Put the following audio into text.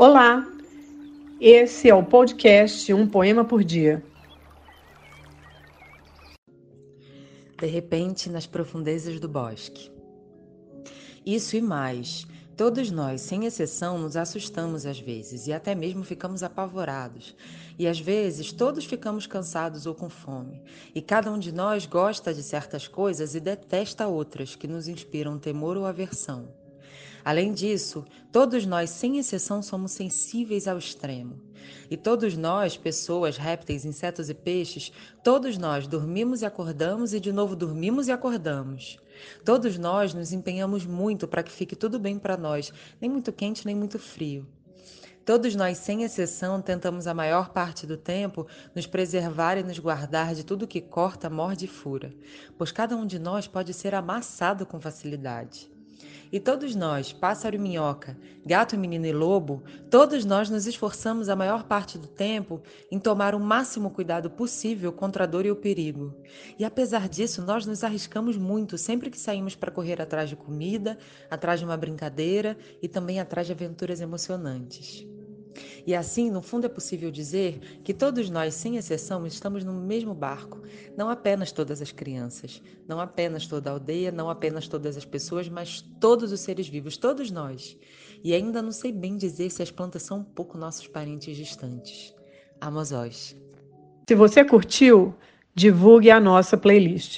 Olá, esse é o podcast Um Poema por Dia. De repente, nas profundezas do bosque. Isso e mais. Todos nós, sem exceção, nos assustamos às vezes e até mesmo ficamos apavorados. E às vezes todos ficamos cansados ou com fome. E cada um de nós gosta de certas coisas e detesta outras que nos inspiram temor ou aversão. Além disso, todos nós, sem exceção, somos sensíveis ao extremo. E todos nós, pessoas, répteis, insetos e peixes, todos nós dormimos e acordamos e de novo dormimos e acordamos. Todos nós nos empenhamos muito para que fique tudo bem para nós, nem muito quente nem muito frio. Todos nós, sem exceção, tentamos a maior parte do tempo nos preservar e nos guardar de tudo que corta, morde e fura, pois cada um de nós pode ser amassado com facilidade. E todos nós, pássaro e minhoca, gato, menino e lobo, todos nós nos esforçamos a maior parte do tempo em tomar o máximo cuidado possível contra a dor e o perigo. E apesar disso, nós nos arriscamos muito sempre que saímos para correr atrás de comida, atrás de uma brincadeira e também atrás de aventuras emocionantes. E assim, no fundo, é possível dizer que todos nós, sem exceção, estamos no mesmo barco. Não apenas todas as crianças, não apenas toda a aldeia, não apenas todas as pessoas, mas todos os seres vivos, todos nós. E ainda não sei bem dizer se as plantas são um pouco nossos parentes distantes. Amosós. Se você curtiu, divulgue a nossa playlist.